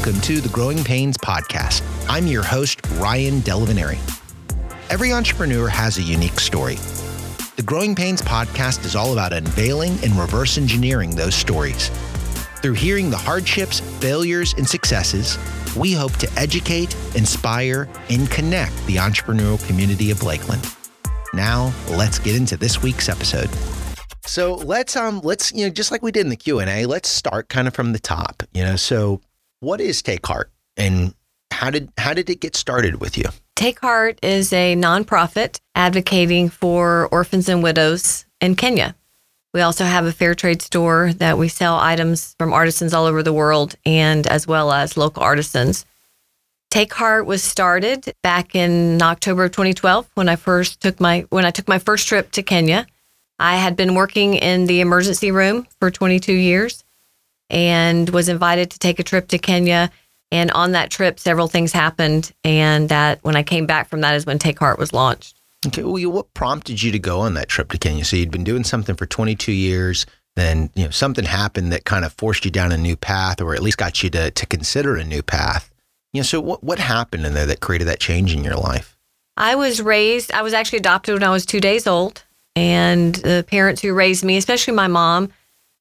Welcome to the Growing Pains Podcast. I'm your host, Ryan Delavaneri. Every entrepreneur has a unique story. The Growing Pains Podcast is all about unveiling and reverse engineering those stories. Through hearing the hardships, failures, and successes, we hope to educate, inspire, and connect the entrepreneurial community of Lakeland. Now, let's get into this week's episode. So let's um let's you know just like we did in the Q and A, let's start kind of from the top. You know, so what is Take Heart and how did how did it get started with you? Take Heart is a nonprofit advocating for orphans and widows in Kenya. We also have a fair trade store that we sell items from artisans all over the world and as well as local artisans. Take Heart was started back in October of 2012 when I first took my when I took my first trip to Kenya. I had been working in the emergency room for 22 years and was invited to take a trip to Kenya. And on that trip, several things happened. And that when I came back from that is when Take Heart was launched. Okay, well, what prompted you to go on that trip to Kenya? So you'd been doing something for 22 years, then you know something happened that kind of forced you down a new path, or at least got you to to consider a new path. You know, so what what happened in there that created that change in your life? I was raised. I was actually adopted when I was two days old, and the parents who raised me, especially my mom,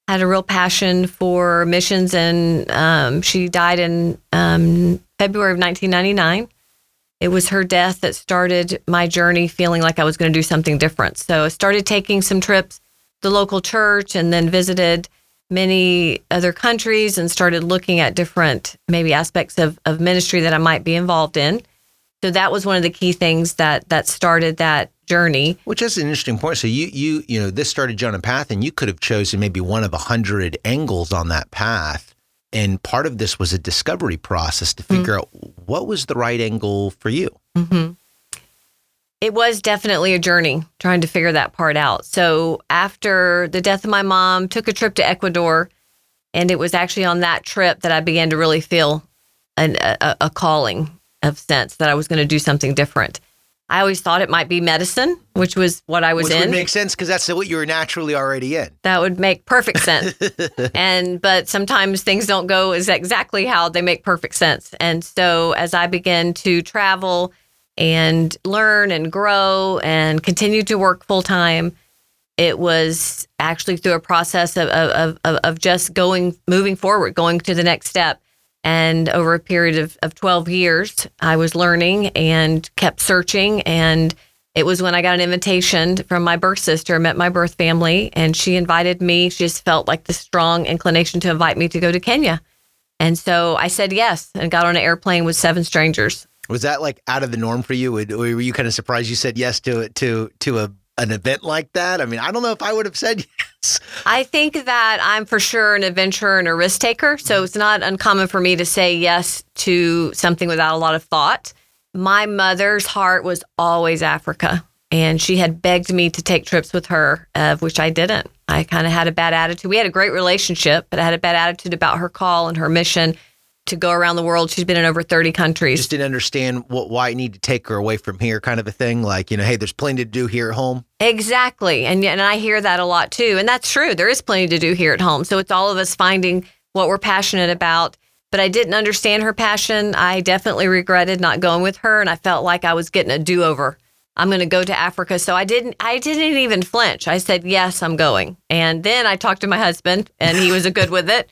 had a real passion for missions, and um, she died in um, February of 1999. It was her death that started my journey feeling like I was going to do something different. So I started taking some trips the local church and then visited many other countries and started looking at different maybe aspects of, of ministry that I might be involved in. So that was one of the key things that that started that journey. Which is an interesting point. So you you you know this started you on a path, and you could have chosen maybe one of a hundred angles on that path. And part of this was a discovery process to figure mm-hmm. out what was the right angle for you. Mm-hmm. It was definitely a journey trying to figure that part out. So after the death of my mom, took a trip to Ecuador, and it was actually on that trip that I began to really feel an, a, a calling of sense that I was going to do something different. I always thought it might be medicine, which was what I was in. which in. Would make sense because that's what you were naturally already in. That would make perfect sense. and but sometimes things don't go as exactly how they make perfect sense. And so as I began to travel and learn and grow and continue to work full time, it was actually through a process of, of, of, of just going, moving forward, going to the next step and over a period of, of 12 years, I was learning and kept searching. And it was when I got an invitation from my birth sister, met my birth family, and she invited me. She just felt like the strong inclination to invite me to go to Kenya. And so I said yes and got on an airplane with seven strangers. Was that like out of the norm for you? Were you kind of surprised you said yes to to to a an event like that? I mean, I don't know if I would have said yes. I think that I'm for sure an adventurer and a risk taker. So mm-hmm. it's not uncommon for me to say yes to something without a lot of thought. My mother's heart was always Africa, and she had begged me to take trips with her, of which I didn't. I kind of had a bad attitude. We had a great relationship, but I had a bad attitude about her call and her mission to go around the world. She's been in over 30 countries. Just didn't understand what why I need to take her away from here, kind of a thing. Like, you know, hey, there's plenty to do here at home. Exactly. And, and I hear that a lot too. And that's true. There is plenty to do here at home. So it's all of us finding what we're passionate about. But I didn't understand her passion. I definitely regretted not going with her. And I felt like I was getting a do over. I'm going to go to Africa. So I didn't I didn't even flinch. I said, "Yes, I'm going." And then I talked to my husband and he was a good with it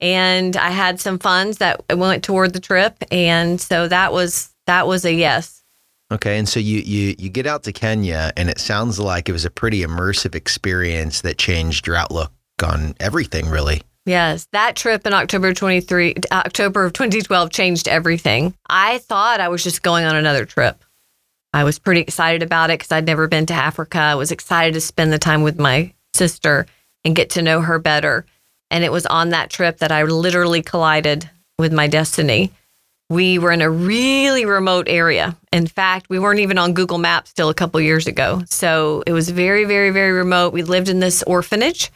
and I had some funds that went toward the trip, and so that was that was a yes. Okay, and so you you you get out to Kenya, and it sounds like it was a pretty immersive experience that changed your outlook on everything, really. Yes, that trip in October 23 October of 2012 changed everything. I thought I was just going on another trip. I was pretty excited about it because I'd never been to Africa. I was excited to spend the time with my sister and get to know her better. And it was on that trip that I literally collided with my destiny. We were in a really remote area. In fact, we weren't even on Google Maps till a couple years ago. So it was very, very, very remote. We lived in this orphanage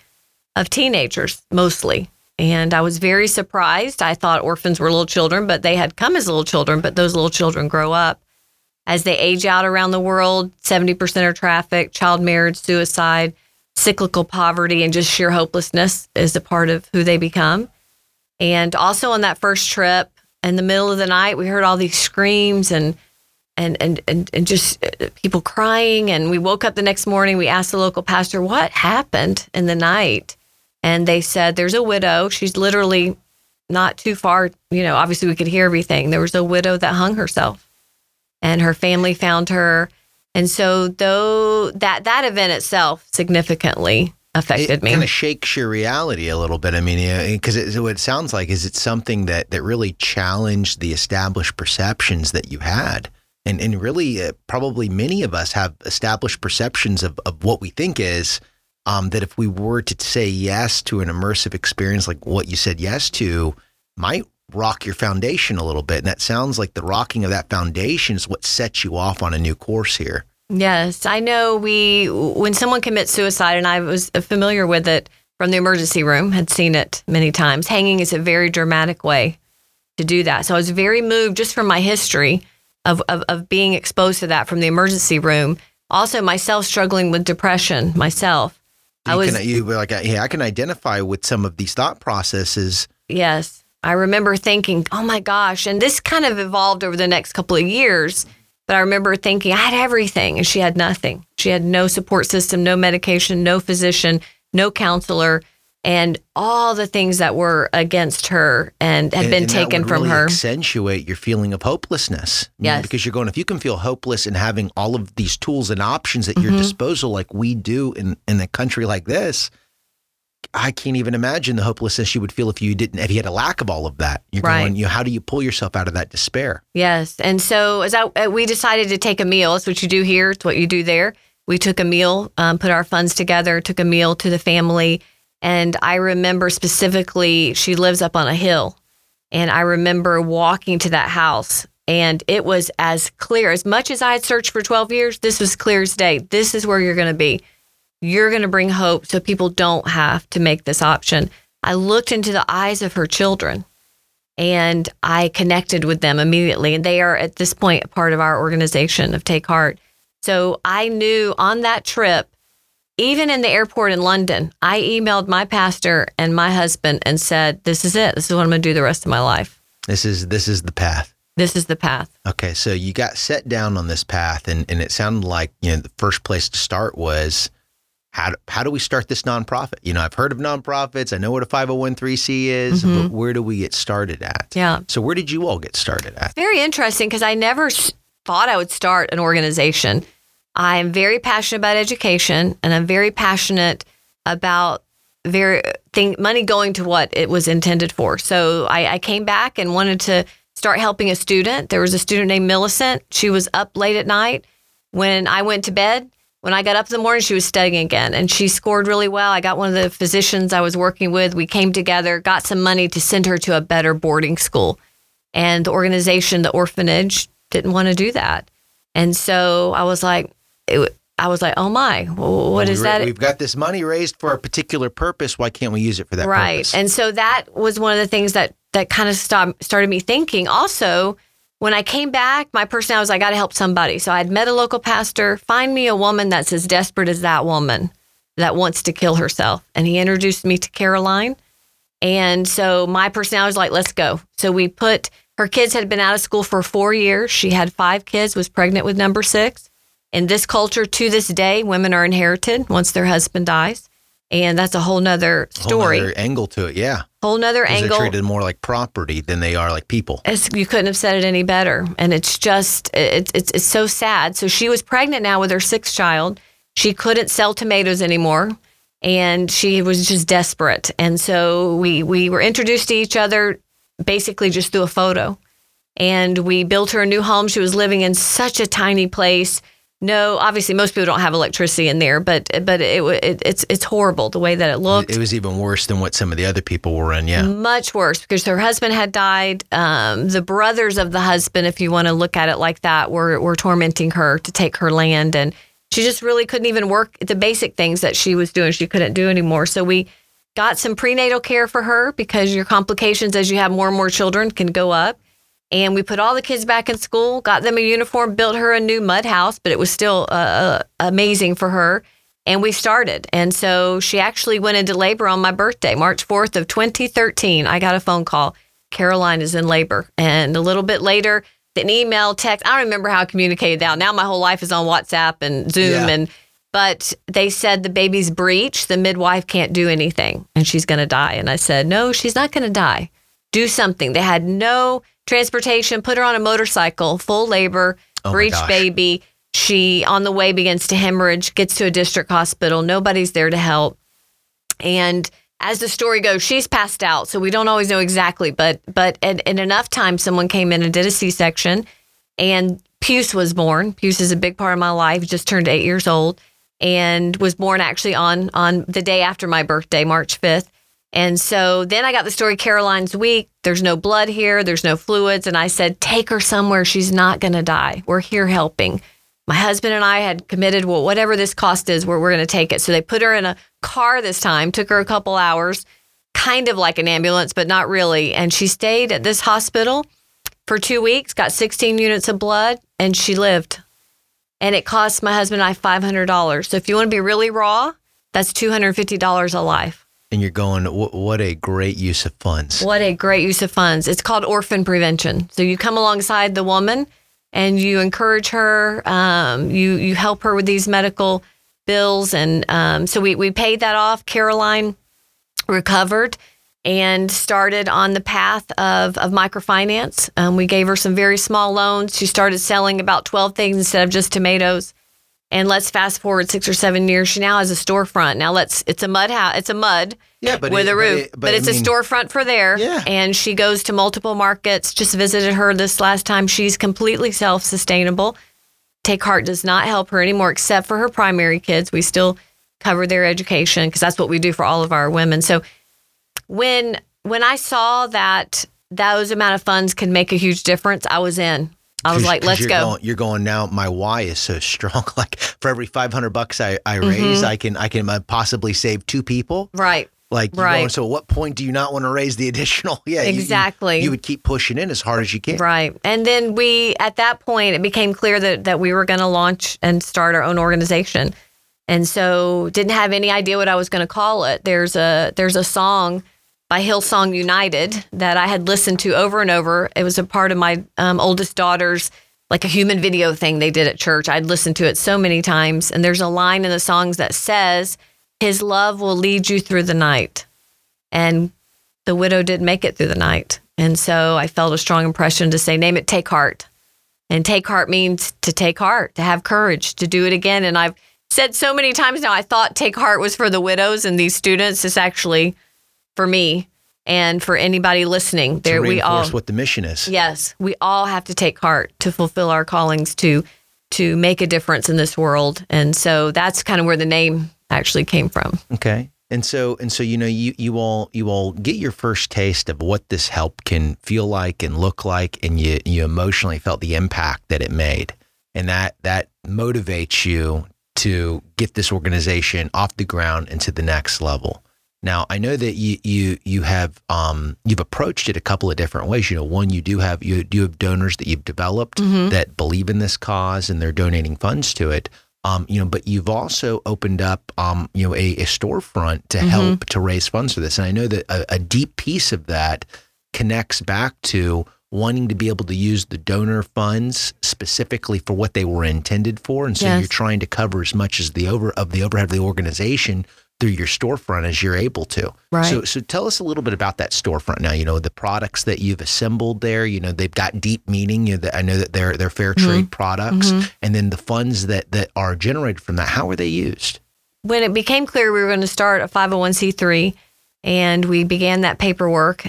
of teenagers mostly. And I was very surprised. I thought orphans were little children, but they had come as little children, but those little children grow up. As they age out around the world, 70% are trafficked, child marriage, suicide cyclical poverty and just sheer hopelessness is a part of who they become. And also on that first trip, in the middle of the night, we heard all these screams and and and and, and just uh, people crying. And we woke up the next morning. We asked the local pastor what happened in the night, and they said there's a widow. She's literally not too far. You know, obviously we could hear everything. There was a widow that hung herself, and her family found her. And so, though that that event itself significantly affected it me. kind of shakes your reality a little bit. I mean, because it, what it sounds like is it's something that that really challenged the established perceptions that you had, and and really uh, probably many of us have established perceptions of of what we think is. Um, that if we were to say yes to an immersive experience like what you said yes to, might rock your foundation a little bit. And that sounds like the rocking of that foundation is what sets you off on a new course here. Yes, I know. We when someone commits suicide, and I was familiar with it from the emergency room, had seen it many times. Hanging is a very dramatic way to do that. So I was very moved just from my history of of, of being exposed to that from the emergency room. Also, myself struggling with depression myself. I was can, you were like, yeah, I can identify with some of these thought processes. Yes, I remember thinking, oh my gosh, and this kind of evolved over the next couple of years but I remember thinking I had everything and she had nothing. She had no support system, no medication, no physician, no counselor, and all the things that were against her and had and, been and taken from really her. Accentuate your feeling of hopelessness. Yes. because you're going, if you can feel hopeless and having all of these tools and options at mm-hmm. your disposal, like we do in, in a country like this, I can't even imagine the hopelessness you would feel if you didn't, if you had a lack of all of that. You're right. going, you know, how do you pull yourself out of that despair? Yes. And so as I, uh, we decided to take a meal, it's what you do here, it's what you do there. We took a meal, um, put our funds together, took a meal to the family. And I remember specifically, she lives up on a hill. And I remember walking to that house and it was as clear as much as I had searched for 12 years. This was clear as day. This is where you're going to be you're going to bring hope so people don't have to make this option. I looked into the eyes of her children and I connected with them immediately. And they are at this point a part of our organization of Take Heart. So I knew on that trip, even in the airport in London, I emailed my pastor and my husband and said, This is it. This is what I'm going to do the rest of my life. This is this is the path. This is the path. Okay. So you got set down on this path and, and it sounded like, you know, the first place to start was how do, how do we start this nonprofit? You know, I've heard of nonprofits. I know what a 501c is, mm-hmm. but where do we get started at? Yeah. So where did you all get started at? Very interesting because I never thought I would start an organization. I'm very passionate about education and I'm very passionate about very thing money going to what it was intended for. So I, I came back and wanted to start helping a student. There was a student named Millicent. She was up late at night. When I went to bed, when I got up in the morning, she was studying again and she scored really well. I got one of the physicians I was working with. We came together, got some money to send her to a better boarding school. And the organization, the orphanage, didn't want to do that. And so I was like, it, I was like, oh my, what is that? We've got this money raised for a particular purpose. Why can't we use it for that right. Purpose? And so that was one of the things that that kind of stopped, started me thinking. Also, when I came back, my personality was I got to help somebody. So I'd met a local pastor, find me a woman that's as desperate as that woman that wants to kill herself. And he introduced me to Caroline. And so my personality was like, let's go. So we put her kids had been out of school for four years. She had five kids, was pregnant with number six. In this culture, to this day, women are inherited once their husband dies and that's a whole nother story. Whole nother angle to it, yeah. Whole nother angle. They're treated more like property than they are like people. It's, you couldn't have said it any better, and it's just it's, it's it's so sad. So she was pregnant now with her sixth child. She couldn't sell tomatoes anymore, and she was just desperate. And so we we were introduced to each other basically just through a photo, and we built her a new home. She was living in such a tiny place no, obviously most people don't have electricity in there, but but it, it, it's it's horrible the way that it looked. It was even worse than what some of the other people were in. Yeah, much worse because her husband had died. Um, the brothers of the husband, if you want to look at it like that, were were tormenting her to take her land, and she just really couldn't even work the basic things that she was doing. She couldn't do anymore. So we got some prenatal care for her because your complications as you have more and more children can go up. And we put all the kids back in school, got them a uniform, built her a new mud house, but it was still uh, uh, amazing for her. And we started. And so she actually went into labor on my birthday, March 4th of 2013. I got a phone call. Caroline is in labor. And a little bit later, an email, text. I don't remember how I communicated that. Now my whole life is on WhatsApp and Zoom Yeah. and but they said the baby's breech, the midwife can't do anything and she's going to die. And I said, "No, she's not going to die. Do something." They had no transportation, put her on a motorcycle, full labor, Oh breech baby. She on the way begins to hemorrhage, gets to a district hospital. Nobody's there to help. And as the story goes, she's passed out, so we don't always know exactly. But but in, in enough time, someone came in and did a C-section, and Puce was born. Puce is a big part of my life. Just turned eight years old, and was born actually on on the day after my birthday, March fifth. And so then I got the story Caroline's weak. There's no blood here. There's no fluids. And I said, take her somewhere. She's not going to die. We're here helping. My husband and I had committed, well, whatever this cost is, we're, we're going to take it. So they put her in a car this time, took her a couple hours, kind of like an ambulance, but not really. And she stayed at this hospital for two weeks, got 16 units of blood, and she lived. And it cost my husband and I $500. So if you want to be really raw, that's $250 a life. And you're going, what a great use of funds. What a great use of funds. It's called orphan prevention. So you come alongside the woman and you encourage her, um, you, you help her with these medical bills. And um, so we, we paid that off. Caroline recovered and started on the path of, of microfinance. Um, we gave her some very small loans. She started selling about 12 things instead of just tomatoes. And let's fast forward six or seven years. She now has a storefront. Now let's, it's a mud house. It's a mud Yeah, but with it- a but roof, it- but, but I it's mean- a storefront for there. Yeah. And she goes to multiple markets. Just visited her this last time. She's completely self sustainable. Take Heart does not help her anymore, except for her primary kids. We still cover their education because that's what we do for all of our women. So when when I saw that those amount of funds can make a huge difference, I was in. I was like, let's you're go. Going, you're going now. My why is so strong. Like for every 500 bucks I, I Mm-hmm. raise, I can I can uh, possibly save two people. right. Like Right. going, so at what point do you not want to raise the additional? Yeah, you- you- Exactly. You, would keep pushing in as hard as you can. Right. And then we, at that point, it became clear that, that we were going to launch and start our own organization. And so didn't have any idea what I was going to call it. There's a, there's a song by Hillsong United that I had listened to over and over. It was a part of my um, oldest daughter's, like a human video thing they did at church. I'd listened to it so many times. And there's a line in the songs that says, His love will lead you through the night. And the widow didn't make it through the night. And so I felt a strong impression to say, name it Take Heart. And take heart means to take heart, to have courage, to do it again. And I've said so many times now, I thought take heart was for the widows and these students. It's actually for me and for anybody listening. There we all what the mission is. Yes, we all have to take heart to fulfill our callings to to make a difference in this world. And so that's kind of where the name actually came from. Okay. And so and so you know you you all you all get your first taste of what this help can feel like and look like and you you emotionally felt the impact that it made. And that that motivates you to get this organization off the ground and to the next level. Now, I know that you you you have um you've approached it a couple of different ways. You know, one you do have you do have donors that you've developed that believe in this cause and they're donating funds to it. Um, you know, but you've also opened up, um, you know, a, a storefront to help to raise funds for this. And I know that a, a deep piece of that connects back to wanting to be able to use the donor funds specifically for what they were intended for. And so Yes. you're trying to cover as much as the over of the overhead of the organization through your storefront as you're able to. Right. So so tell us a little bit about that storefront now. You know, the products that you've assembled there, you know, they've got deep meaning. You know, I know that they're they're fair trade products. And then the funds that that are generated from that, how are they used? when it became clear we were going to start a 501c3 and we began that paperwork,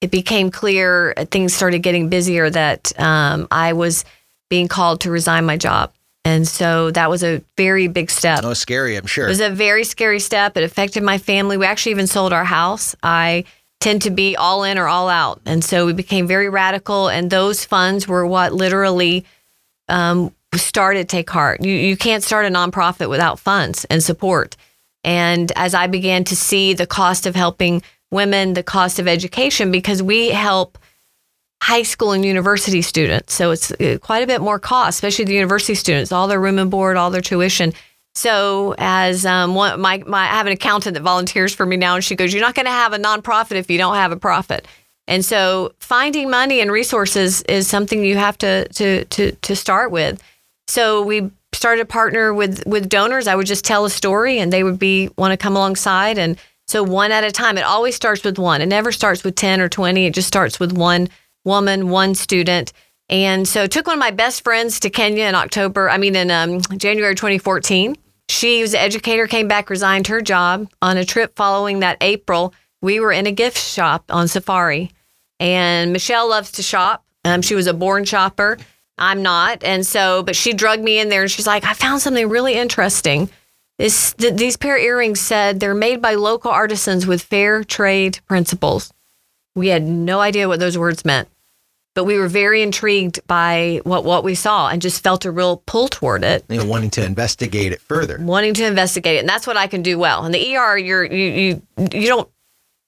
it became clear uh, things started getting busier that um, I was being called to resign my job. And so that was a very big step. Oh, scary, I'm sure. It was a very scary step. It affected my family. We actually even sold our house. I tend to be all in or all out. And so we became very radical. And those funds were what literally um, started Take Heart. You, you can't start a nonprofit without funds and support. And as I began to see the cost of helping women, the cost of education, because we help high school and university students. So it's uh, quite a bit more cost, especially the university students, all their room and board, all their tuition. So as um, one, my, my, I have an accountant that volunteers for me now, and she goes, "You're not going to have a nonprofit if you don't have a profit." And so finding money and resources is something you have to to to to start with. So we started to partner with with donors. I would just tell a story and they would be want to come alongside and so one at a time. It always starts with one. It never starts with 10 or 20. It just starts with one woman, one student. And so took one of my best friends to Kenya in October, I mean in um, January 2014. She was an educator, came back, resigned her job on a trip following that April. We were in a gift shop on safari. And Michelle loves to shop. Um, she was a born shopper. I'm not. And so, but she drugged me in there and she's like, I found something really interesting. This, th- these pair of earrings said they're made by local artisans with fair trade principles. We had no idea what those words meant, but we were very intrigued by what, what we saw and just felt a real pull toward it. You know, wanting to investigate it further. Wanting to investigate it. And that's what I can do well. In the ER, you're, you, you, you don't,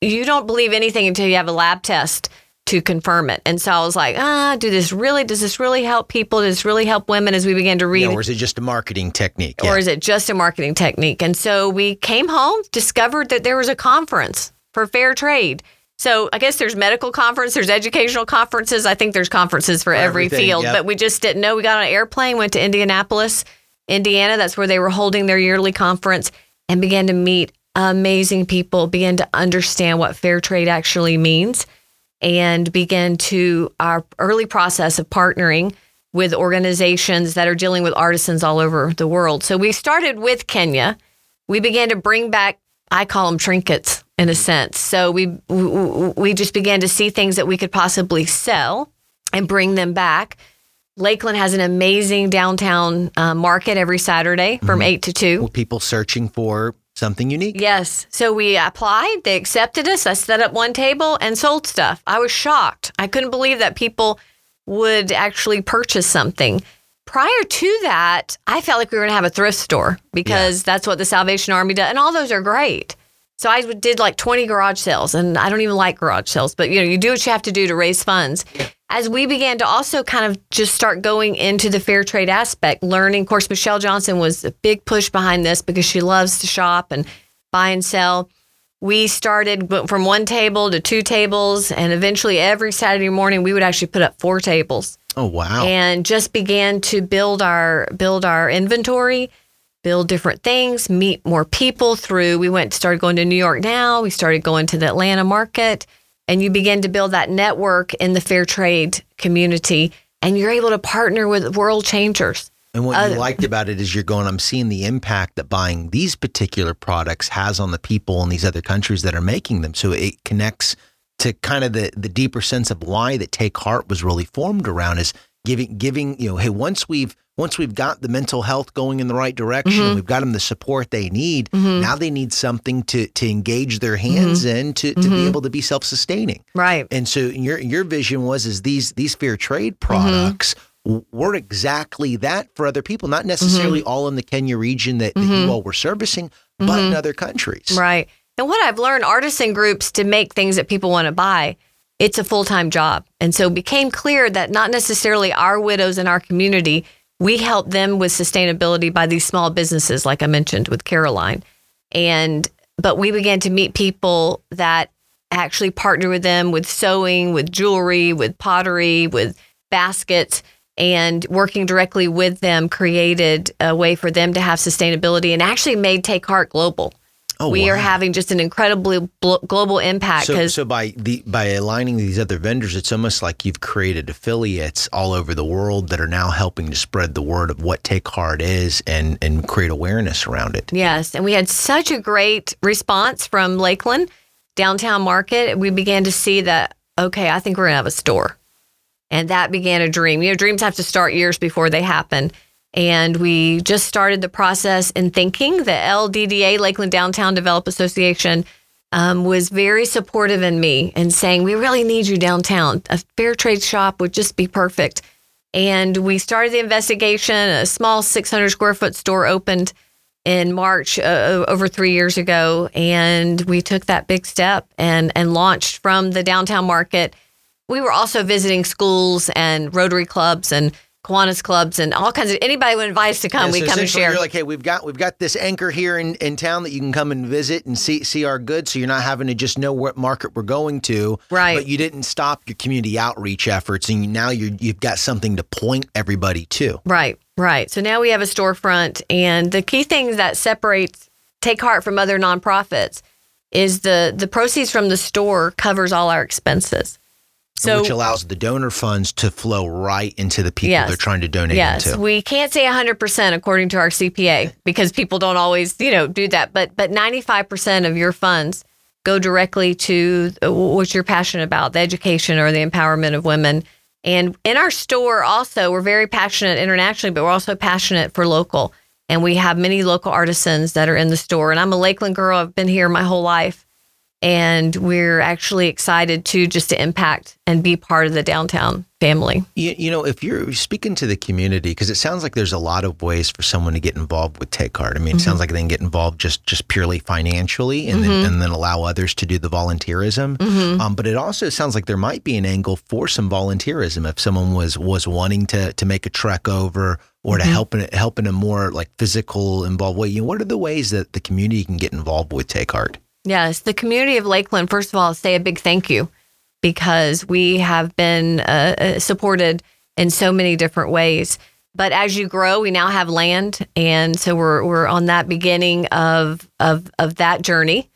you don't believe anything until you have a lab test to confirm it. And so I was like, ah, do this really, does this really help people? Does this really help women as we began to read? Yeah, or is it just a marketing technique? Or is it just a marketing technique? And so we came home, discovered that there was a conference for fair trade. So I guess there's medical conference, there's educational conferences. I think there's conferences for, for every field, yep. but we just didn't know. We got on an airplane, went to Indianapolis, Indiana. That's where they were holding their yearly conference and began to meet amazing people, began to understand what fair trade actually means and began to our early process of partnering with organizations that are dealing with artisans all over the world. So we started with Kenya. We began to bring back, I call them trinkets in a sense. So we we just began to see things that we could possibly sell and bring them back. Lakeland has an amazing downtown uh, market every Saturday from mm-hmm. 8 to 2. Well, people searching for something unique. Yes. So we applied, they accepted us. I set up one table and sold stuff. I was shocked. I couldn't believe that people would actually purchase something. Prior to that, I felt like we were going to have a thrift store because yeah. that's what the Salvation Army does. And all those are great. So I did like 20 garage sales, and I don't even like garage sales, but you know, you do what you have to do to raise funds. As we began to also kind of just start going into the fair trade aspect, learning, of course, Michelle Johnson was a big push behind this because she loves to shop and buy and sell. We started from one table to two tables, and eventually every Saturday morning we would actually put up four tables. Oh wow! And just began to build our build our inventory build different things, meet more people through. We went started going to New York now. We started going to the Atlanta market, and you begin to build that network in the fair trade community, and you're able to partner with world changers. And what uh, you liked about it is you're going, I'm seeing the impact that buying these particular products has on the people in these other countries that are making them. So it connects to kind of the the deeper sense of why that Take Heart was really formed around is giving giving you know hey once we've once we've got the mental health going in the right direction mm-hmm. we've got them the support they need mm-hmm. now they need something to to engage their hands mm-hmm. in to, to be mm-hmm. able to be self-sustaining right and so your your vision was is these these fair trade mm-hmm. products were exactly that for other people not necessarily mm-hmm. all in the Kenya region that, that you all were servicing but in other countries right and what I've learned artisan groups to make things that people want to buy it's a full time job. And so it became clear that not necessarily our widows in our community, we help them with sustainability by these small businesses, like I mentioned with Caroline. And but we began to meet people that actually partner with them with sewing, with jewelry, with pottery, with baskets and working directly with them created a way for them to have sustainability and actually made Take Heart global. Oh, we wow. are having just an incredibly bl- global impact. So, so by the by aligning these other vendors, it's almost like you've created affiliates all over the world that are now helping to spread the word of what Take Heart is and and create awareness around it. Yes, and we had such a great response from Lakeland downtown market. We began to see that okay, I think we're gonna have a store, and that began a dream. You know, dreams have to start years before they happen. And we just started the process in thinking. The LDDA, Lakeland Downtown Develop Association, um, was very supportive in me and saying, We really need you downtown. A fair trade shop would just be perfect. And we started the investigation. A small 600 square foot store opened in March uh, over three years ago. And we took that big step and, and launched from the downtown market. We were also visiting schools and Rotary clubs and Kiwanis clubs and all kinds of anybody who invites to come, Yeah, we so come and share. You're like, hey, we've got we've got this anchor here in, in town that you can come and visit and see see our goods. So you're not having to just know what market we're going to, Right. But you didn't stop your community outreach efforts, and you, now you're you've got something to point everybody to. Right, right. So now we have a storefront, and the key thing that separates Take Heart from other nonprofits is the the proceeds from the store covers all our expenses. So which allows the donor funds to flow right into the people Yes. they're trying to donate to. yes, into. we can't say 100% according to our CPA because people don't always, you know, do that, but but 95% of your funds go directly to what you're passionate about, the education or the empowerment of women. And in our store also, we're very passionate internationally, but we're also passionate for local. And we have many local artisans that are in the store. And I'm a Lakeland girl. I've been here my whole life. And we're actually excited to just to impact and be part of the downtown family. You, you know, if you're speaking to the community, because it sounds like there's a lot of ways for someone to get involved with Take Heart. I mean, it mm-hmm. sounds like they can get involved just just purely financially, and then mm-hmm. and then allow others to do the volunteerism. Mm-hmm. Um, but it also sounds like there might be an angle for some volunteerism if someone was was wanting to to make a trek over or to help in help in a more like physical involved way. You know, what are the ways that the community can get involved with Take Heart? Yes, the community of Lakeland, first of all, say a big thank you because we have been uh, uh, supported in so many different ways. But as you grow, we now have land, and so we're we're on that beginning of of of that journey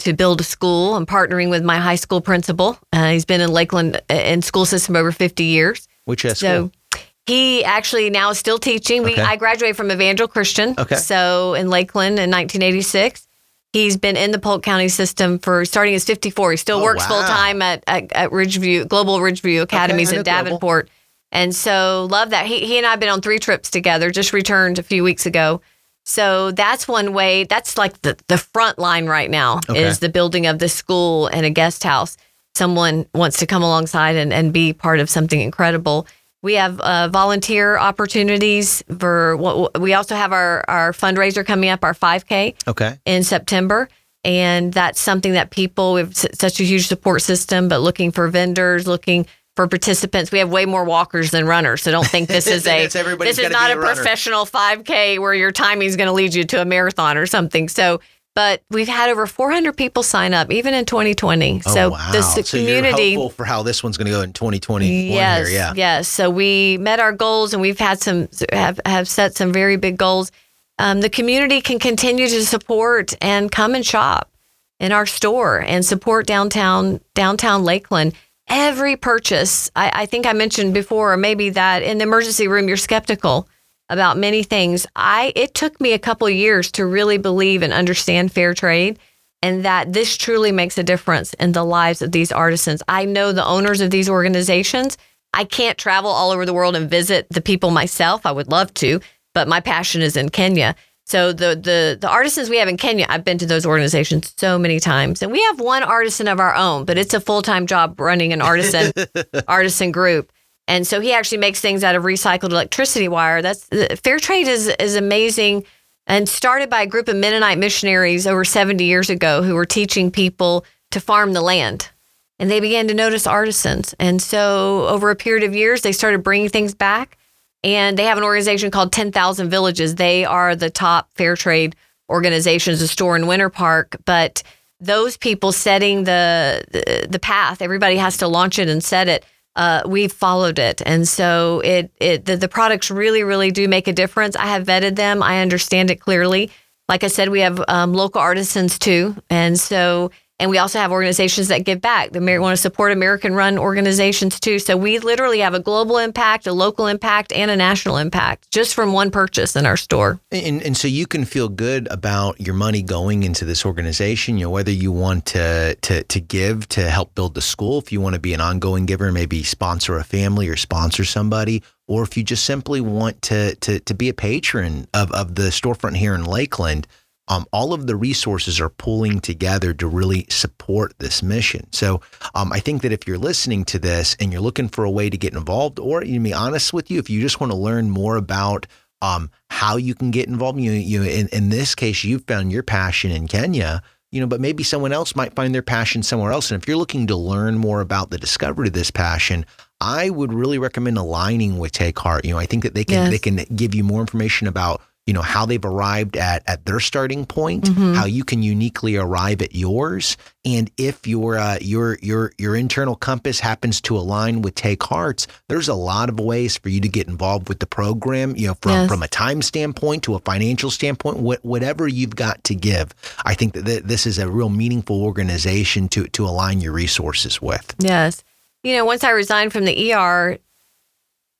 to build a school. I'm partnering with my high school principal. Uh, he's been in Lakeland uh, in school system over 50 years. Which uh, So school? he actually now is still teaching. We Okay. I graduated from Evangel Christian. Okay. So in Lakeland in 1986. He's been in the Polk County system for starting as 54. He still Oh, works wow. full time at, at at Ridgeview Global Ridgeview Academies I know in Global. Davenport, and so love that. He he and I've been on three trips together. Just returned a few weeks ago. So that's one way. That's like the the front line right now Okay. is the building of the school and a guest house. Someone wants to come alongside and, and be part of something incredible. We have uh, volunteer opportunities for what we also have our, our fundraiser coming up, our 5K Okay. in September. And that's something that people, we have such a huge support system, but looking for vendors, looking for participants. We have way more walkers than runners. So don't think this is a, this is not a, a professional 5K where your timing is going to lead you to a marathon or something. So, but we've had over 400 people sign up, even in 2020. Oh, so wow. the s- so community. hopeful for how this one's going to go in 2020 Yes, here. Yeah. yes. So we met our goals, and we've had some have have set some very big goals. Um, the community can continue to support and come and shop in our store and support downtown downtown Lakeland. Every purchase, I, I think I mentioned before, or maybe that in the emergency room, you're skeptical about many things. I it took me a couple of years to really believe and understand fair trade and that this truly makes a difference in the lives of these artisans. I know the owners of these organizations. I can't travel all over the world and visit the people myself. I would love to, but my passion is in Kenya. So the the the artisans we have in Kenya, I've been to those organizations so many times, and we have one artisan of our own, but it's a full time job running an artisan artisan group. And so he actually makes things out of recycled electricity wire. That's fair trade is is amazing and started by a group of Mennonite missionaries over 70 years ago who were teaching people to farm the land. And they began to notice artisans. And so over a period of years, they started bringing things back. And they have an organization called 10,000 Villages. They are the top fair trade organizations, a store in Winter Park. But those people setting the, the the path, everybody has to launch it and set it. Uh, we've followed it, and so it it the, the products really really do make a difference. I have vetted them. I understand it clearly. Like I said, we have um, local artisans too, and so and we also have organizations that give back. They want to support American-run organizations too. So we literally have a global impact, a local impact, and a national impact just from one purchase in our store. And, and so you can feel good about your money going into this organization, you know, whether you want to, to, to give to help build the school, if you want to be an ongoing giver, maybe sponsor a family or sponsor somebody, or if you just simply want to, to, to be a patron of, of the storefront here in Lakeland, um, all of the resources are pulling together to really support this mission. So um, I think that if you're listening to this and you're looking for a way to get involved, or to be honest with you, if you just want to learn more about um, how you can get involved, you you in, in this case, you found your passion in Kenya. You know, but maybe someone else might find their passion somewhere else. And if you're looking to learn more about the discovery of this passion, I would really recommend aligning with Take Heart. You know, I think that they can Yes. they can give you more information about you know how they've arrived at at their starting point, Mhm. how you can uniquely arrive at yours, and if your uh, your your your internal compass happens to align with Take Heart's, there's a lot of ways for you to get involved with the program. You know, from Yes. from a time standpoint to a financial standpoint, what, whatever you've got to give. I think that th- this is a real meaningful organization to to align your resources with. Yes. You know, once I resigned from the ER,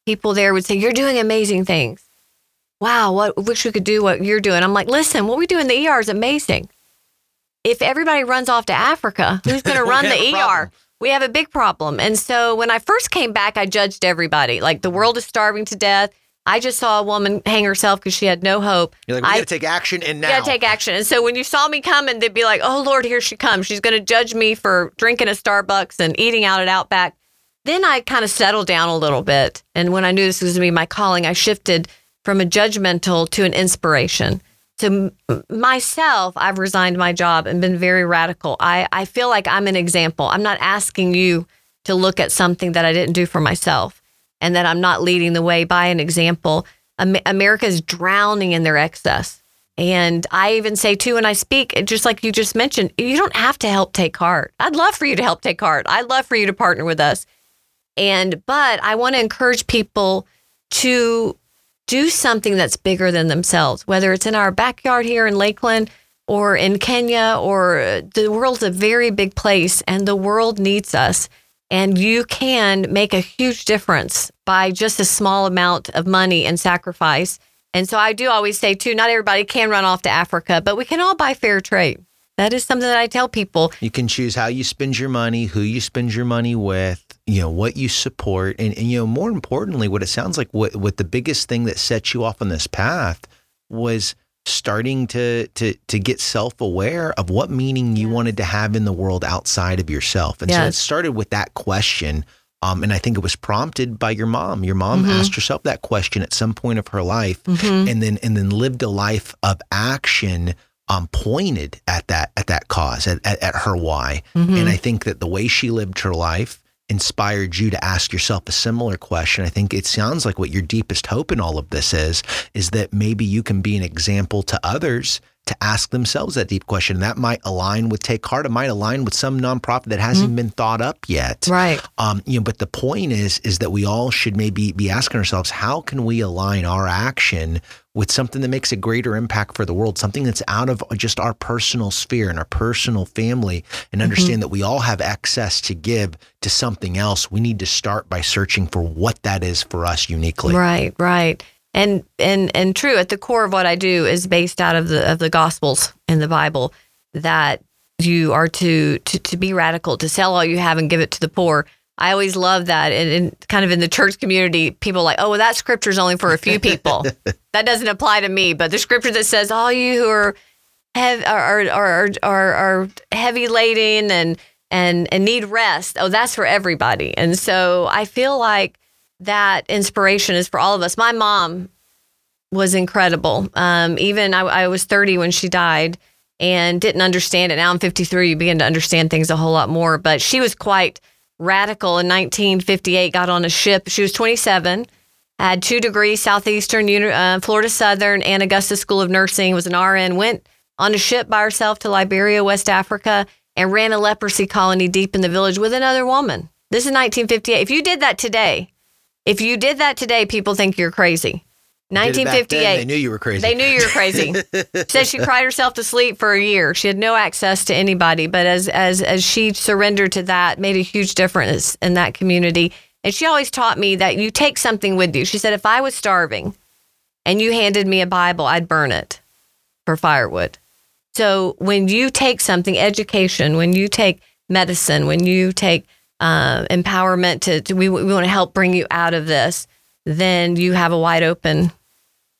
people there would say, You're doing amazing things. Wow, what wish we could do what you're doing. I'm like, listen, what we do in the ER is amazing. If everybody runs off to Africa, who's gonna run the ER? problem. We have a big problem. And so when I first came back, I judged everybody. Like the world is starving to death. I just saw a woman hang herself because she had no hope. You're like, we I- got to take action and now. You gotta take action. And so when you saw me coming, they'd be like, "Oh Lord, here she comes. She's gonna judge me for drinking at Starbucks and eating out at Outback." Then I kind of settled down a little bit, and when I knew this was gonna be my calling, I shifted from a judgmental to an inspiration. To myself, I've resigned my job and been very radical. I I feel like I'm an example. I'm not asking you to look at something that I didn't do for myself, and that I'm not leading the way by an example. Am- America is drowning in their excess. And I even say too, when I speak, just like you just mentioned, you don't have to help take heart. I'd love for you to help take heart. I'd love for you to partner with us. And but I want to encourage people to do something that's bigger than themselves, whether it's in our backyard here in Lakeland or in Kenya or uh, the world's a very big place and the world needs us. And you can make a huge difference by just a small amount of money and sacrifice. And so I do always say, too, not everybody can run off to Africa, but we can all buy fair trade. That is something that I tell people. You can choose how you spend your money, who you spend your money with, you know, what you support. And, and you know, more importantly, what it sounds like what, what the biggest thing that set you off on this path was starting to to to get self-aware of what meaning you wanted to have in the world outside of yourself. And so it started with that question. Um, and I think it was prompted by your mom. Your mom Mhm. asked herself that question at some point of her life Mhm. and then and then lived a life of action um, pointed at that at that cause at, at, at her why. Mhm. and i think that the way she lived her life inspired you to ask yourself a similar question. I think it sounds like what your deepest hope in all of this is is that maybe you can be an example to others to ask themselves that deep question. That might align with take heart. It might align with some nonprofit that hasn't been thought up yet. Right. um, you know, but the point is, is that we all should maybe be asking ourselves, how can we align our action with something that makes a greater impact for the world, something that's out of just our personal sphere and our personal family, and mm-hmm. understand that we all have access to give to something else. We need to start by searching for what that is for us uniquely. Right, right. And and and true at the core of what I do is based out of the of the gospels in the Bible that you are to to to be radical, to sell all you have and give it to the poor. I always love that. And, and kind of in the church community, people are like, oh, well, that scripture is only for a few people. that doesn't apply to me. But the scripture that says all you who are heavy are are, are, are, are heavy laden and and and need rest. Oh, that's for everybody. And so I feel like that inspiration is for all of us. My mom was incredible. Um, even I, I was 30 when she died and didn't understand it. Now I'm 53. You begin to understand things a whole lot more. But she was quite radical in 1958. Got on a ship. She was 27. Had two degrees, Southeastern, uh, Florida Southern, and Augusta School of Nursing. Was an RN. Went on a ship by herself to Liberia, West Africa, and ran a leprosy colony deep in the village with another woman. This is 1958. If you did that today, if you did that today, people think you're crazy. Did it back then, 1958. They knew you were crazy. They knew you were crazy. Said she cried herself to sleep for a year. She had no access to anybody, but as as as she surrendered to that, made a huge difference in that community. And she always taught me that you take something with you. She said, if I was starving and you handed me a Bible, I'd burn it for firewood. So when you take something, education, when you take medicine, when you take uh, empowerment to, to we, we want to help bring you out of this, then you have a wide open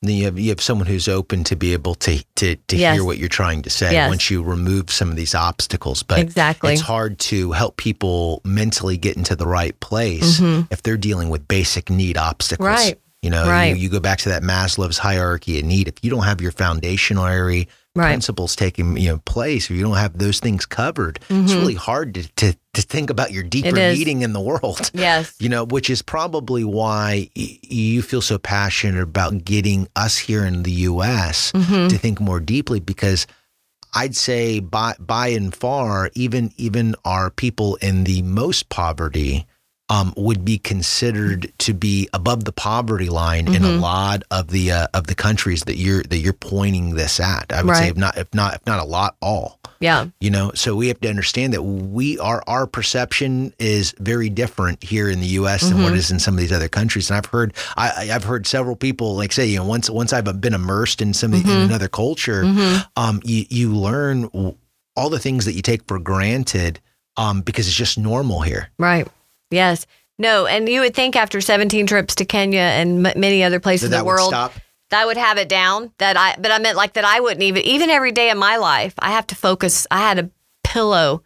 Then you have you have someone who's open to be able to to, to Yes. hear what you're trying to say Yes. once you remove some of these obstacles. But Exactly. it's hard to help people mentally get into the right place if they're dealing with basic need obstacles. Mm-hmm. Right. You know, Right. you, you go back to that Maslow's hierarchy of need. If you don't have your foundational area Right. principles taking you know place, or you don't have those things covered, it's really hard to, to to think about your deeper Mm-hmm. meaning in the world. Yes. You know, which is probably why y- you feel so passionate about getting us here in the U.S. Mm-hmm. to think more deeply because I'd say by by and far, even even our people in the most poverty um, would be considered to be above the poverty line in Mm-hmm. a lot of the uh, of the countries that you're that you're pointing this at. I would say if not if not if not a lot, all. Yeah. You know, so we have to understand that we are our perception is very different here in the U.S. than Mm-hmm. what it is in some of these other countries. And I've heard I, I've heard several people like say, you know, once once I've been immersed in some Mm-hmm. in another culture, um, you you learn all the things that you take for granted um, because it's just normal here. Right. Yes. No, and you would think after 17 trips to Kenya and m- many other places in the world that I would have it down. That I, but I meant like that I wouldn't even, even every day of my life, I have to focus. I had a pillow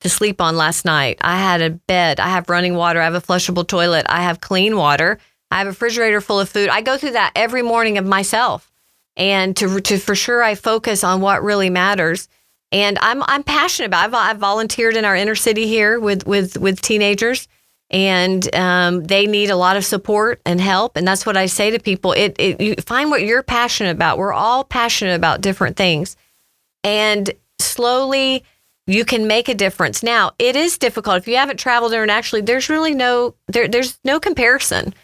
to sleep on last night. I had a bed. I have running water. I have a flushable toilet. I have clean water. I have a refrigerator full of food. I go through that every morning of myself, and to to for sure, I focus on what really matters. And I'm I'm passionate about. I've, I've volunteered in our inner city here with with with teenagers, and um, they need a lot of support and help. And that's what I say to people. It, it you find what you're passionate about. We're all passionate about different things, and slowly you can make a difference. Now it is difficult if you haven't traveled internationally. There's really no there. There's no comparison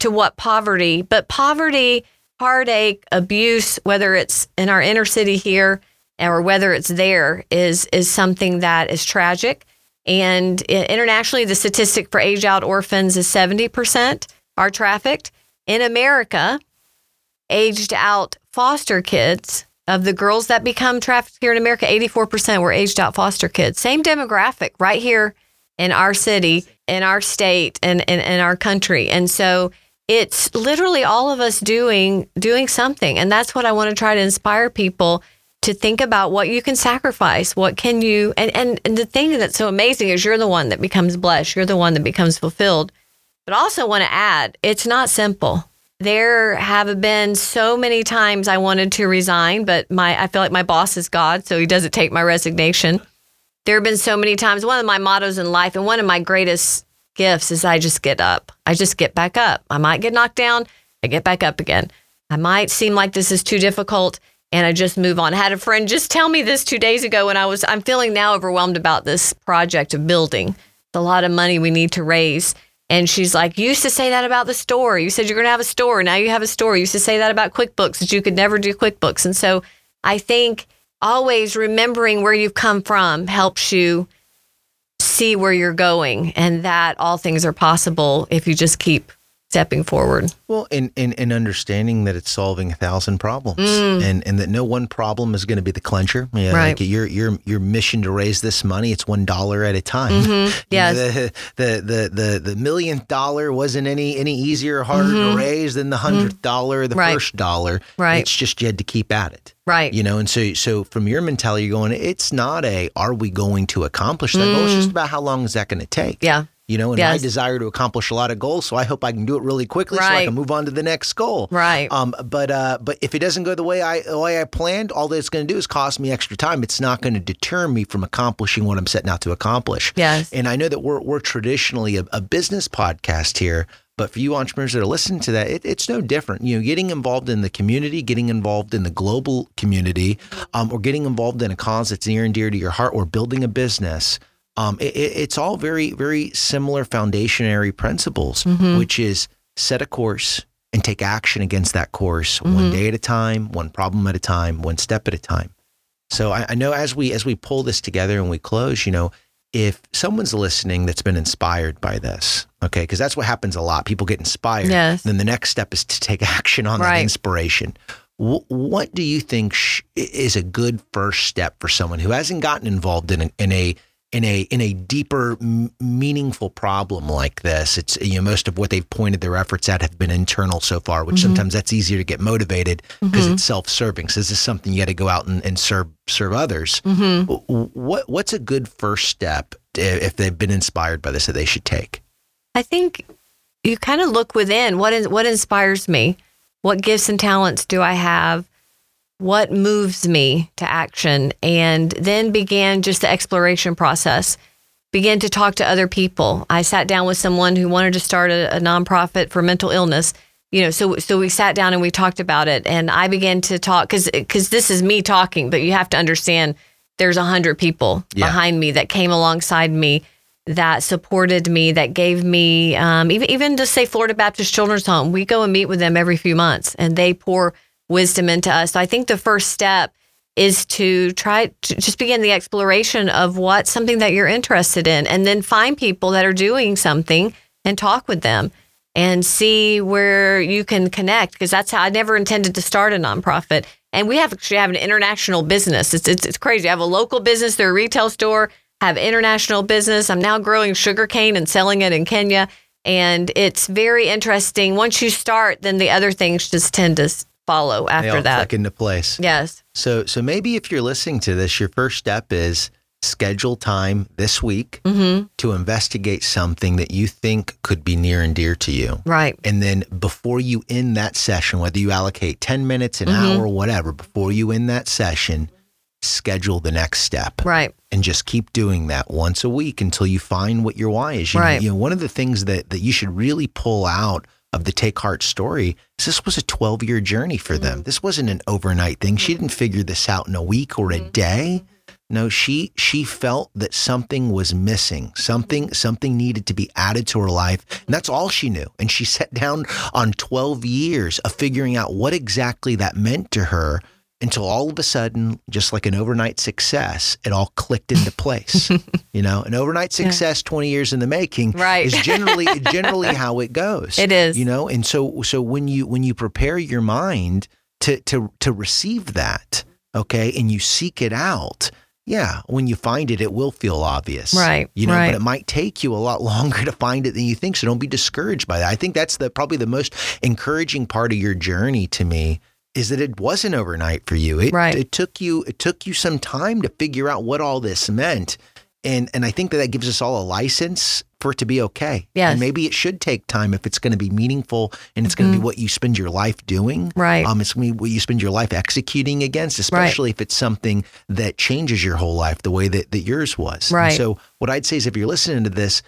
to what poverty, but poverty, heartache, abuse, whether it's in our inner city here or whether it's there, is is something that is tragic. And internationally, the statistic for age out orphans is 70% are trafficked. In America, aged out foster kids of the girls that become trafficked here in America, 84% were aged out foster kids. Same demographic right here in our city, in our state, and in, in our country. And so it's literally all of us doing doing something. And that's what I want to try to inspire people to think about what you can sacrifice. What can you and, and, and the thing that's so amazing is you're the one that becomes blessed. You're the one that becomes fulfilled. But I also want to add, it's not simple. There have been so many times I wanted to resign, but my I feel like my boss is God, so he doesn't take my resignation. There have been so many times. One of my mottos in life and one of my greatest gifts is I just get up. I just get back up. I might get knocked down, I get back up again. I might seem like this is too difficult and I just move on. I had a friend just tell me this 2 days ago when I was I'm feeling now overwhelmed about this project of building. It's a lot of money we need to raise. And she's like, You used to say that about the store. You said you're going to have a store. Now you have a store. You used to say that about QuickBooks, that you could never do QuickBooks. And so I think always remembering where you've come from helps you see where you're going and that all things are possible if you just keep stepping forward. Well, and, and, and understanding that it's solving a thousand problems, and, and that no one problem is going to be the clencher. Yeah, Mm. Right. Like your your your mission to raise this money, it's one dollar at a time. Mm-hmm. Yes. the, the the the the millionth dollar wasn't any any easier or harder to raise than the 100th dollar or the Mm-hmm. Right. first dollar. Right. It's just you had to keep at it. Right. You know, and so so from your mentality, you're going. It's not a are we going to accomplish that goal? It's just about how long is that going to take. Mm. Yeah. You know, and my Yes. desire to accomplish a lot of goals, so I hope I can do it really quickly, so I can move on to the next goal. Right. Um. But uh. But if it doesn't go the way I the way I planned, all that it's going to do is cost me extra time. It's not going to deter me from accomplishing what I'm setting out to accomplish. Yes. And I know that we're we're traditionally a, a business podcast here. But for you entrepreneurs that are listening to that, it, it's no different. You know, getting involved in the community, getting involved in the global community, um, or getting involved in a cause that's near and dear to your heart, or building a business. Um, it, it- it's all very, very similar foundationary principles, which is set a course and take action against that course one day at a time, one problem at a time, one step at a time. So I, I know as we as we pull this together and we close, you know, if someone's listening that's been inspired by this, okay, because that's what happens a lot. People get inspired. Yes. Then the next step is to take action on that inspiration. Wh- what do you think sh- is a good first step for someone who hasn't gotten involved in a, in a in a in a deeper, m- meaningful problem like this? It's you know most of what they've pointed their efforts at have been internal so far, which mm-hmm. sometimes that's easier to get motivated because mm-hmm. it's self-serving. So this is something you got to go out and, and serve serve others. Mm-hmm. Wh- What what's a good first step if they've been inspired by this that they should take? I think you kind of look within what is what inspires me. What gifts and talents do I have? What moves me to action and then began just the exploration process. Began to talk to other people. I sat down with someone who wanted to start a, a nonprofit for mental illness you know so so we sat down and we talked about it and i began to talk because because this is me talking but you have to understand there's a hundred people Yeah. behind me that came alongside me that supported me that gave me um, even even to say florida baptist children's home. We go and meet with them every few months and they pour wisdom into us so i think the first step is to try to just begin the exploration of what's something that you're interested in and then find people that are doing something and talk with them and see where you can connect because that's how I never intended to start a nonprofit. And we have actually have an international business. It's, it's it's crazy. I have a local business, they're a retail store, have international business. I'm now growing sugarcane and selling it in Kenya. And it's very interesting. Once you start, then the other things just tend to follow They after all that. click into place. Yes. So so maybe if you're listening to this, your first step is schedule time this week Mm-hmm. to investigate something that you think could be near and dear to you. Right. And then before you end that session, whether you allocate 10 minutes, an Mhm. hour, whatever, before you end that session, schedule the next step Right. and just keep doing that once a week until you find what your why is. You, Right. you know, one of the things that, that you should really pull out of the Take Heart story is this was a 12 year journey for them. This wasn't an overnight thing. She didn't figure this out in a week or a day. No, she she felt that something was missing. Something something needed to be added to her life. And that's all she knew. And she sat down on 12 years of figuring out what exactly that meant to her until all of a sudden, just like an overnight success, it all clicked into place. you know, an overnight success 20 years in the making Right. is generally generally how it goes. It is. You know, and so so when you when you prepare your mind to to to receive that, okay, and you seek it out, yeah, when you find it, it will feel obvious. Right, You know, right. but it might take you a lot longer to find it than you think. So don't be discouraged by that. I think that's the probably the most encouraging part of your journey to me is that it wasn't overnight for you. It Right. it took you it took you some time to figure out what all this meant. And and I think that that gives us all a license for it to be okay. Yes. And maybe it should take time if it's going to be meaningful and it's going to be what you spend your life doing. Mm-hmm. Right. Um, it's going to be what you spend your life executing against, especially if it's something that changes your whole life the way that, that yours was. And Right. so what I'd say is if you're listening to this,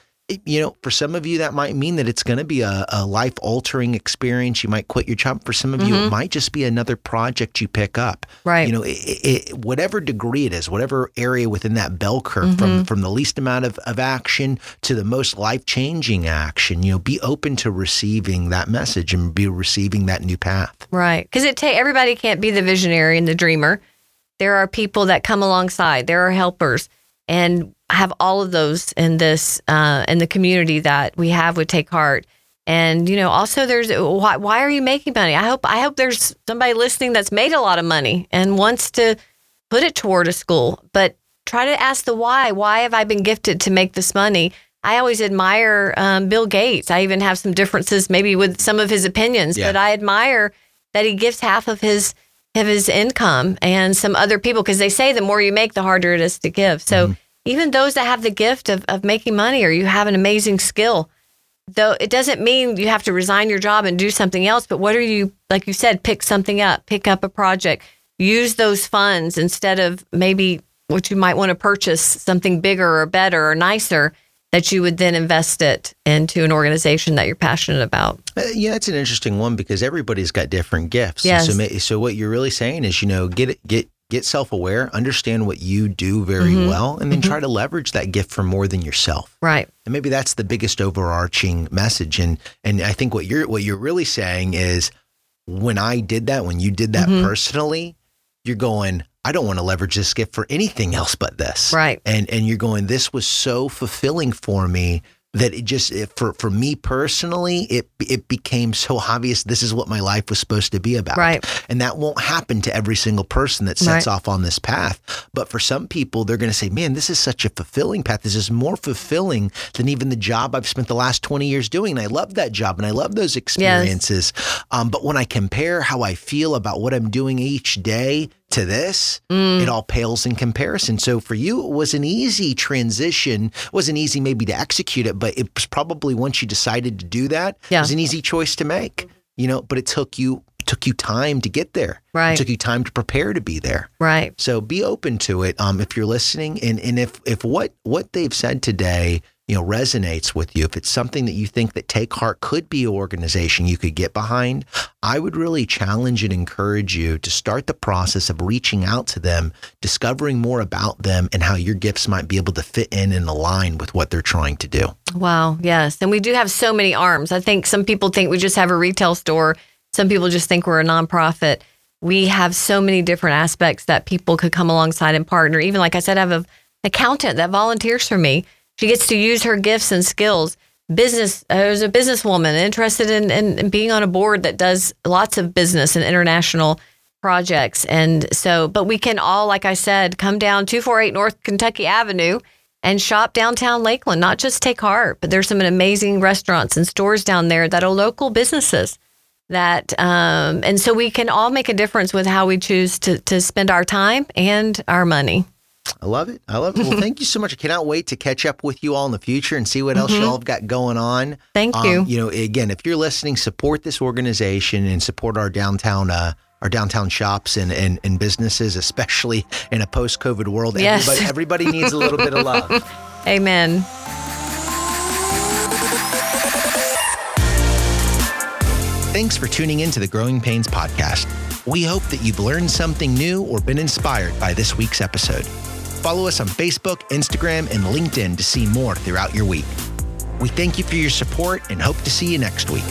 you know, for some of you, that might mean that it's going to be a, a life altering experience. You might quit your job. For some of you, it might just be another project you pick up. Mm-hmm. Right. You know, it, it, whatever degree it is, whatever area within that bell curve, from, from the least amount of, of action to the most life changing action, you know, be open to receiving that message and be receiving that new path. Right. Because it ta- everybody can't be the visionary and the dreamer. There are people that come alongside. There are helpers, and have all of those in this uh, in the community that we have with Take Heart. And you know, also there's why, why are you making money? I hope I hope there's somebody listening that's made a lot of money and wants to put it toward a school, but try to ask the why. Why have I been gifted to make this money? I always admire um, Bill Gates. I even have some differences maybe with some of his opinions, Yeah. but I admire that he gives half of his of his income and some other people because they say the more you make, the harder it is to give. So even those that have the gift of, of making money or you have an amazing skill, though it doesn't mean you have to resign your job and do something else. But what are you like you said, pick something up, pick up a project, use those funds instead of maybe what you might want to purchase something bigger or better or nicer that you would then invest it into an organization that you're passionate about. Uh, yeah, it's an interesting one because everybody's got different gifts. Yes. So, so what you're really saying is, you know, get it, get get self aware, understand what you do very Mm-hmm. well, and then try to leverage that gift for more than yourself. Right. And maybe that's the biggest overarching message. And and I think what you're what you're really saying is, when I did that, when you did that Mm-hmm. personally, you're going. I don't want to leverage this gift for anything else but this. Right. And and you're going. This was so fulfilling for me that it just it, for for me personally, it it became so obvious. This is what my life was supposed to be about. Right. And that won't happen to every single person that sets Right. off on this path. But for some people, they're going to say, man, this is such a fulfilling path. This is more fulfilling than even the job I've spent the last 20 years doing. And I love that job and I love those experiences. Um, but when I compare how I feel about what I'm doing each day to this, Mm. it all pales in comparison. So for you, it was an easy transition. It wasn't easy maybe to execute it, but it was probably once you decided to do that, Yeah. it was an easy choice to make. You know, but it took you it took you time to get there. Right. It took you time to prepare to be there. Right. So be open to it. Um, if you're listening, and and if if what what they've said today, you know, resonates with you, if it's something that you think that Take Heart could be an organization you could get behind, I would really challenge and encourage you to start the process of reaching out to them, discovering more about them, and how your gifts might be able to fit in and align with what they're trying to do. Wow. Yes. And we do have so many arms. I think some people think we just have a retail store. Some people just think we're a nonprofit. We have so many different aspects that people could come alongside and partner. Even like I said, I have an accountant that volunteers for me. She gets to use her gifts and skills. Business, uh, there's a businesswoman interested in, in, in being on a board that does lots of business and international projects. And so, but we can all, like I said, come down 248 North Kentucky Avenue and shop downtown Lakeland, not just take heart, but there's some amazing restaurants and stores down there that are local businesses that um, and so we can all make a difference with how we choose to to spend our time and our money. I love it. I love it. Well, thank you so much. I cannot wait to catch up with you all in the future and see what else y'all have got going on. Thank Um, you. You know, again, if you're listening, support this organization and support our downtown uh, our downtown shops and, and, and businesses, especially in a post COVID world. Yes. Everybody, everybody needs a little bit of love. Amen. Thanks for tuning in to the Growing Pains podcast. We hope that you've learned something new or been inspired by this week's episode. Follow us on Facebook, Instagram, and LinkedIn to see more throughout your week. We thank you for your support and hope to see you next week.